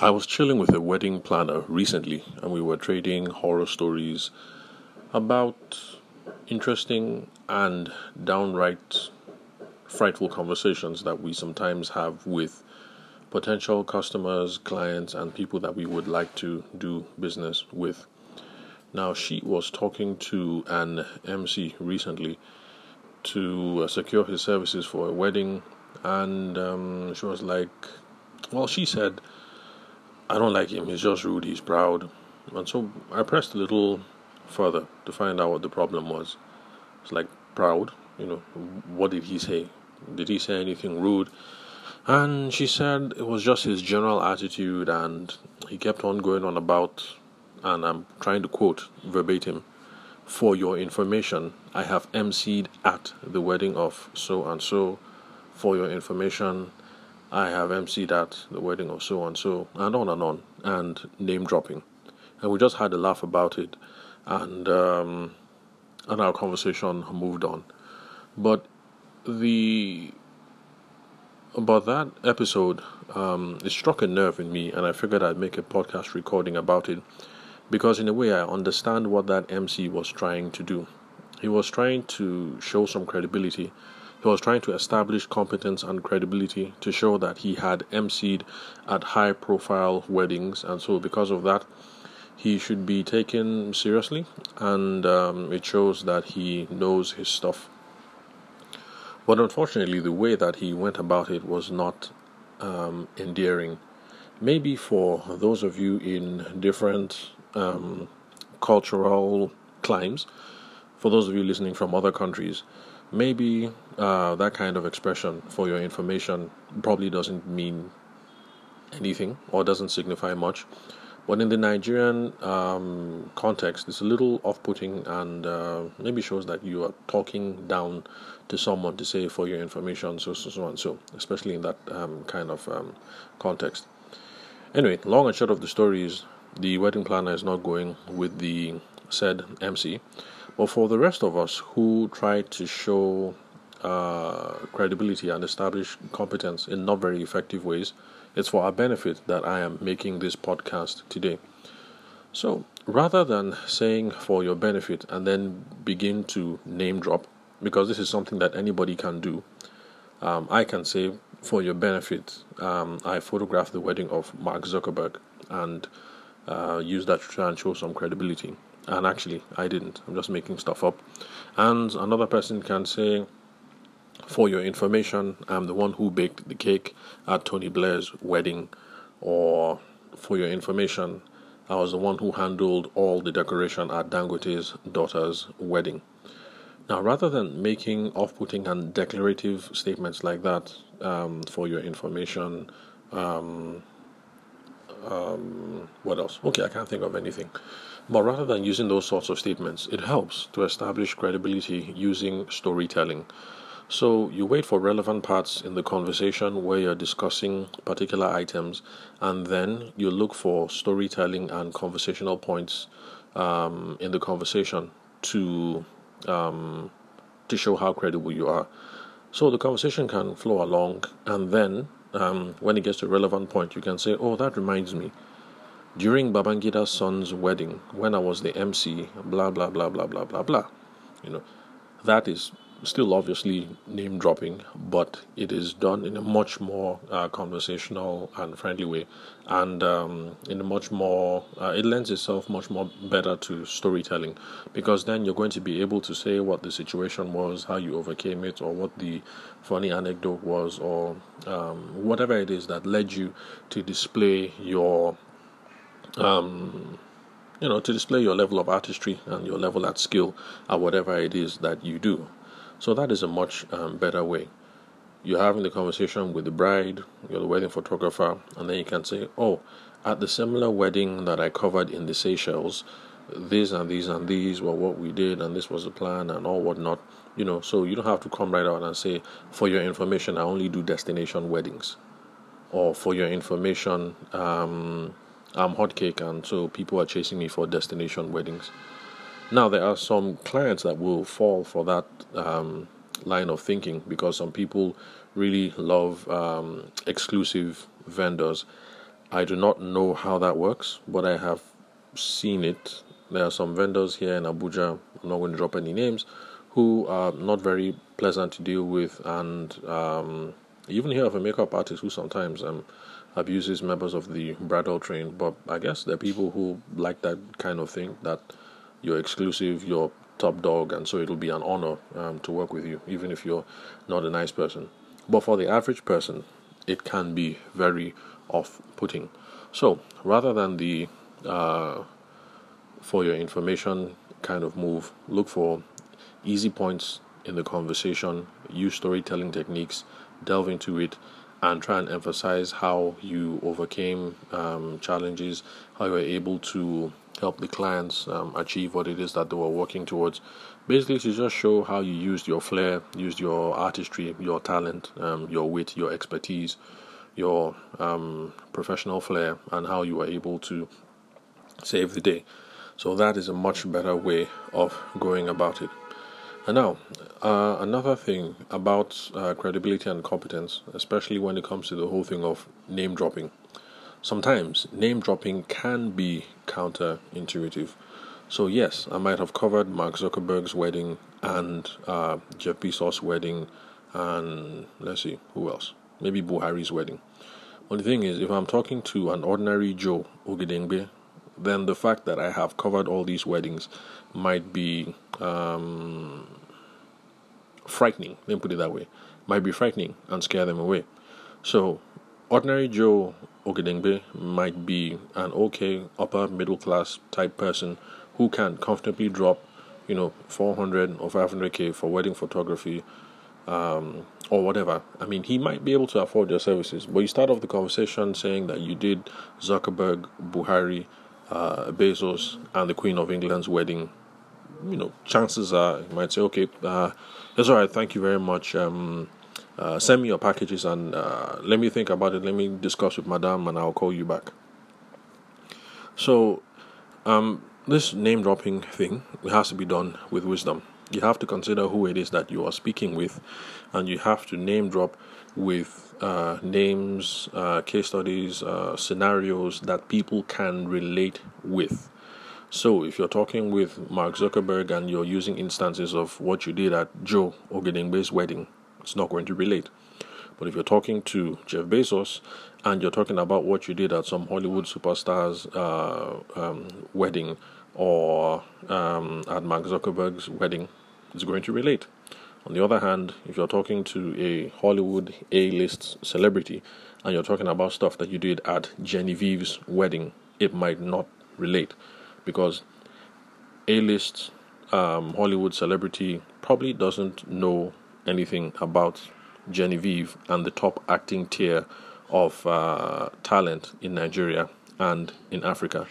I was chilling with a wedding planner recently, and we were trading horror stories about interesting and downright frightful conversations that we sometimes have with potential customers, clients, and people that we would like to do business with. Now, she was talking to an MC recently to uh, secure his services for a wedding, and um, she was like, Well, she said, I don't like him. He's just rude. He's proud. And so I pressed a little further to find out what the problem was. It's like proud. You know, what did he say? Did he say anything rude? And she said it was just his general attitude, and he kept on going on about, and I'm trying to quote verbatim For your information, I have emceed at the wedding of so and so. For your information, I have emceed at the wedding of so and so, and on and on, and name dropping. And we just had a laugh about it, and um, and our conversation moved on. But the about that episode, um, it struck a nerve in me, and I figured I'd make a podcast recording about it because, in a way, I understand what that MC was trying to do. He was trying to show some credibility he was trying to establish competence and credibility to show that he had emceed at high profile weddings, and so because of that, he should be taken seriously, and um, it shows that he knows his stuff. But unfortunately, the way that he went about it was not um, endearing. Maybe for those of you in different um, cultural climes, for those of you listening from other countries, maybe uh, that kind of expression for your information probably doesn't mean anything or doesn't signify much. But in the Nigerian um, context, it's a little off putting and uh, maybe shows that you are talking down to someone to say for your information, so, so, so, and so, especially in that um, kind of um, context. Anyway, long and short of the story is the wedding planner is not going with the said MC. But for the rest of us who try to show uh, credibility and establish competence in not very effective ways, it's for our benefit that I am making this podcast today. So rather than saying for your benefit and then begin to name drop, because this is something that anybody can do, um, I can say for your benefit, um, I photographed the wedding of Mark Zuckerberg and uh, use that to try and show some credibility. And actually, I didn't. I'm just making stuff up. And another person can say, for your information, I'm the one who baked the cake at Tony Blair's wedding, or for your information, I was the one who handled all the decoration at Dangote's daughter's wedding. Now, rather than making off putting and declarative statements like that, um, for your information, um, um, what else? Okay, I can't think of anything. But rather than using those sorts of statements, it helps to establish credibility using storytelling. So you wait for relevant parts in the conversation where you're discussing particular items, and then you look for storytelling and conversational points um, in the conversation to um, to show how credible you are. So the conversation can flow along, and then um, when it gets to a relevant point, you can say, "Oh, that reminds me." During Babangida's son's wedding, when I was the MC, blah blah blah blah blah blah blah. You know, that is still obviously name dropping, but it is done in a much more uh, conversational and friendly way, and um, in a much more uh, it lends itself much more better to storytelling, because then you're going to be able to say what the situation was, how you overcame it, or what the funny anecdote was, or um, whatever it is that led you to display your um, you know, to display your level of artistry and your level at skill at whatever it is that you do. So that is a much um, better way. You're having the conversation with the bride, you're the wedding photographer, and then you can say, Oh, at the similar wedding that I covered in the Seychelles, these and these and these were what we did, and this was the plan, and all whatnot. You know, so you don't have to come right out and say, For your information, I only do destination weddings. Or for your information, um, I'm hot cake, and so people are chasing me for destination weddings. Now, there are some clients that will fall for that um, line of thinking because some people really love um, exclusive vendors I do not know how that works, but I have seen it. There are some vendors here in Abuja, I'm not going to drop any names, who are not very pleasant to deal with. And um, even hear of a makeup artist who sometimes um, abuses members of the bridal train. But I guess there are people who like that kind of thing that you're exclusive, you're top dog, and so it'll be an honor um, to work with you, even if you're not a nice person. But for the average person, it can be very off putting. So rather than the uh, for your information kind of move, look for easy points in the conversation, use storytelling techniques, delve into it, and try and emphasize how you overcame um, challenges, how you were able to help the clients um, achieve what it is that they were working towards. Basically, to just show how you used your flair, used your artistry, your talent, um, your wit, your expertise, your um, professional flair, and how you were able to save the day. So, that is a much better way of going about it. And now, uh, another thing about uh, credibility and competence, especially when it comes to the whole thing of name dropping. Sometimes name dropping can be counterintuitive. So, yes, I might have covered Mark Zuckerberg's wedding and uh, Jeff Bezos' wedding, and let's see, who else? Maybe Buhari's wedding. But the thing is, if I'm talking to an ordinary Joe Ogedengbe, then the fact that I have covered all these weddings might be um, frightening. Let me put it that way. Might be frightening and scare them away. So, ordinary Joe Ogedengbe might be an okay upper middle class type person who can comfortably drop, you know, 400 or 500k for wedding photography um, or whatever. I mean, he might be able to afford your services, but you start off the conversation saying that you did Zuckerberg, Buhari, uh, Bezos, and the Queen of England's wedding. You know, chances are you might say, okay, uh, that's all right, thank you very much. Um, uh, send me your packages and uh, let me think about it. Let me discuss with Madame and I'll call you back. So, um, this name dropping thing has to be done with wisdom. You have to consider who it is that you are speaking with, and you have to name drop with uh, names, uh, case studies, uh, scenarios that people can relate with. So, if you're talking with Mark Zuckerberg and you're using instances of what you did at Joe Ogedengbe's wedding, it's not going to relate. But if you're talking to Jeff Bezos and you're talking about what you did at some Hollywood superstar's uh, um, wedding or um, at Mark Zuckerberg's wedding, it's going to relate. On the other hand, if you're talking to a Hollywood A list celebrity and you're talking about stuff that you did at Genevieve's wedding, it might not relate because A list um, Hollywood celebrity probably doesn't know anything about Genevieve and the top acting tier of uh, talent in Nigeria and in Africa.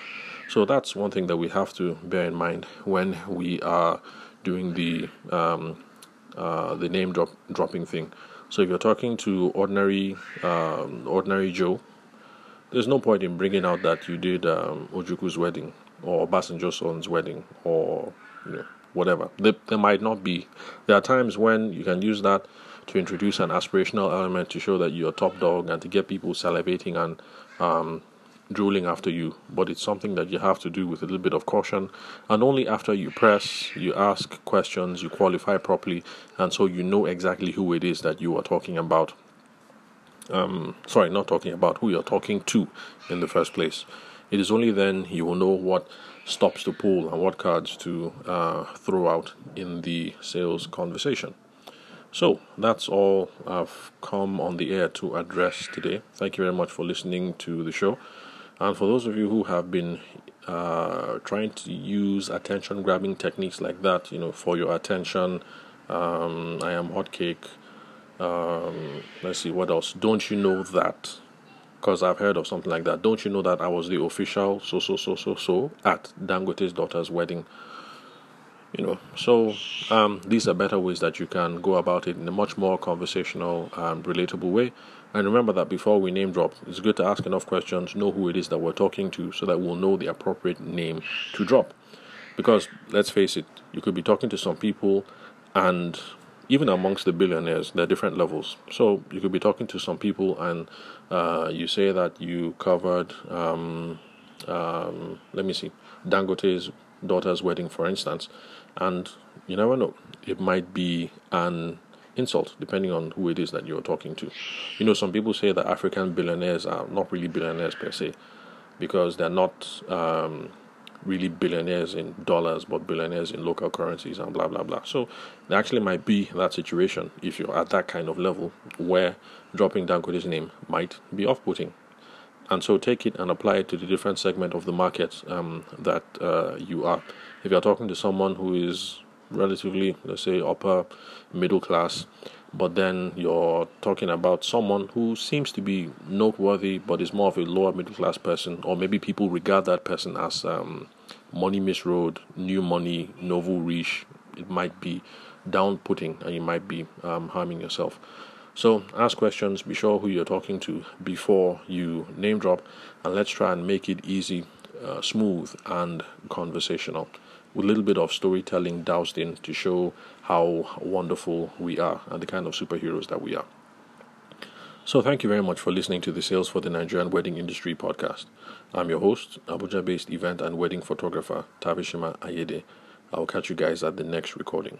So that's one thing that we have to bear in mind when we are doing the um, uh, the name drop dropping thing. So if you're talking to ordinary um, ordinary Joe, there's no point in bringing out that you did um, Ojukwu's wedding or Obasanjo's son's wedding or you know whatever. There, there might not be. There are times when you can use that to introduce an aspirational element to show that you're top dog and to get people salivating and um, drooling after you. But it's something that you have to do with a little bit of caution. And only after you press, you ask questions, you qualify properly, and so you know exactly who it is that you are talking about. Um, sorry, not talking about who you're talking to in the first place. It is only then you will know what stops to pull and what cards to uh, throw out in the sales conversation. So that's all I've come on the air to address today. Thank you very much for listening to the show. And for those of you who have been uh, trying to use attention grabbing techniques like that, you know, for your attention, um, I am hotcake. Um, let's see what else. Don't you know that because I've heard of something like that. Don't you know that I was the official so so so so so at Dangote's daughter's wedding? You know, so um, these are better ways that you can go about it in a much more conversational and relatable way. And remember that before we name drop, it's good to ask enough questions, know who it is that we're talking to, so that we'll know the appropriate name to drop. Because let's face it, you could be talking to some people and even amongst the billionaires, there are different levels. So you could be talking to some people, and uh, you say that you covered, um, um, let me see, Dangote's daughter's wedding, for instance, and you never know. It might be an insult depending on who it is that you're talking to. You know, some people say that African billionaires are not really billionaires per se because they're not um, really billionaires in dollars, but billionaires in local currencies and blah blah blah. So there actually might be that situation if you're at that kind of level where dropping Dangote's name might be off-putting. And so take it and apply it to the different segment of the market um, that uh, you are. If you're talking to someone who is relatively, let's say, upper middle class, but then you're talking about someone who seems to be noteworthy but is more of a lower middle class person, or maybe people regard that person as um, money misroad, new money, nouveau riche. It might be down putting and you might be um, harming yourself. So ask questions, be sure who you're talking to before you name drop, and let's try and make it easy, uh, smooth, and conversational with a little bit of storytelling doused in to show how wonderful we are and the kind of superheroes that we are. So, thank you very much for listening to the Sales for the Nigerian Wedding Industry podcast. I'm your host, Abuja based event and wedding photographer Tavishima Ayede. I'll catch you guys at the next recording.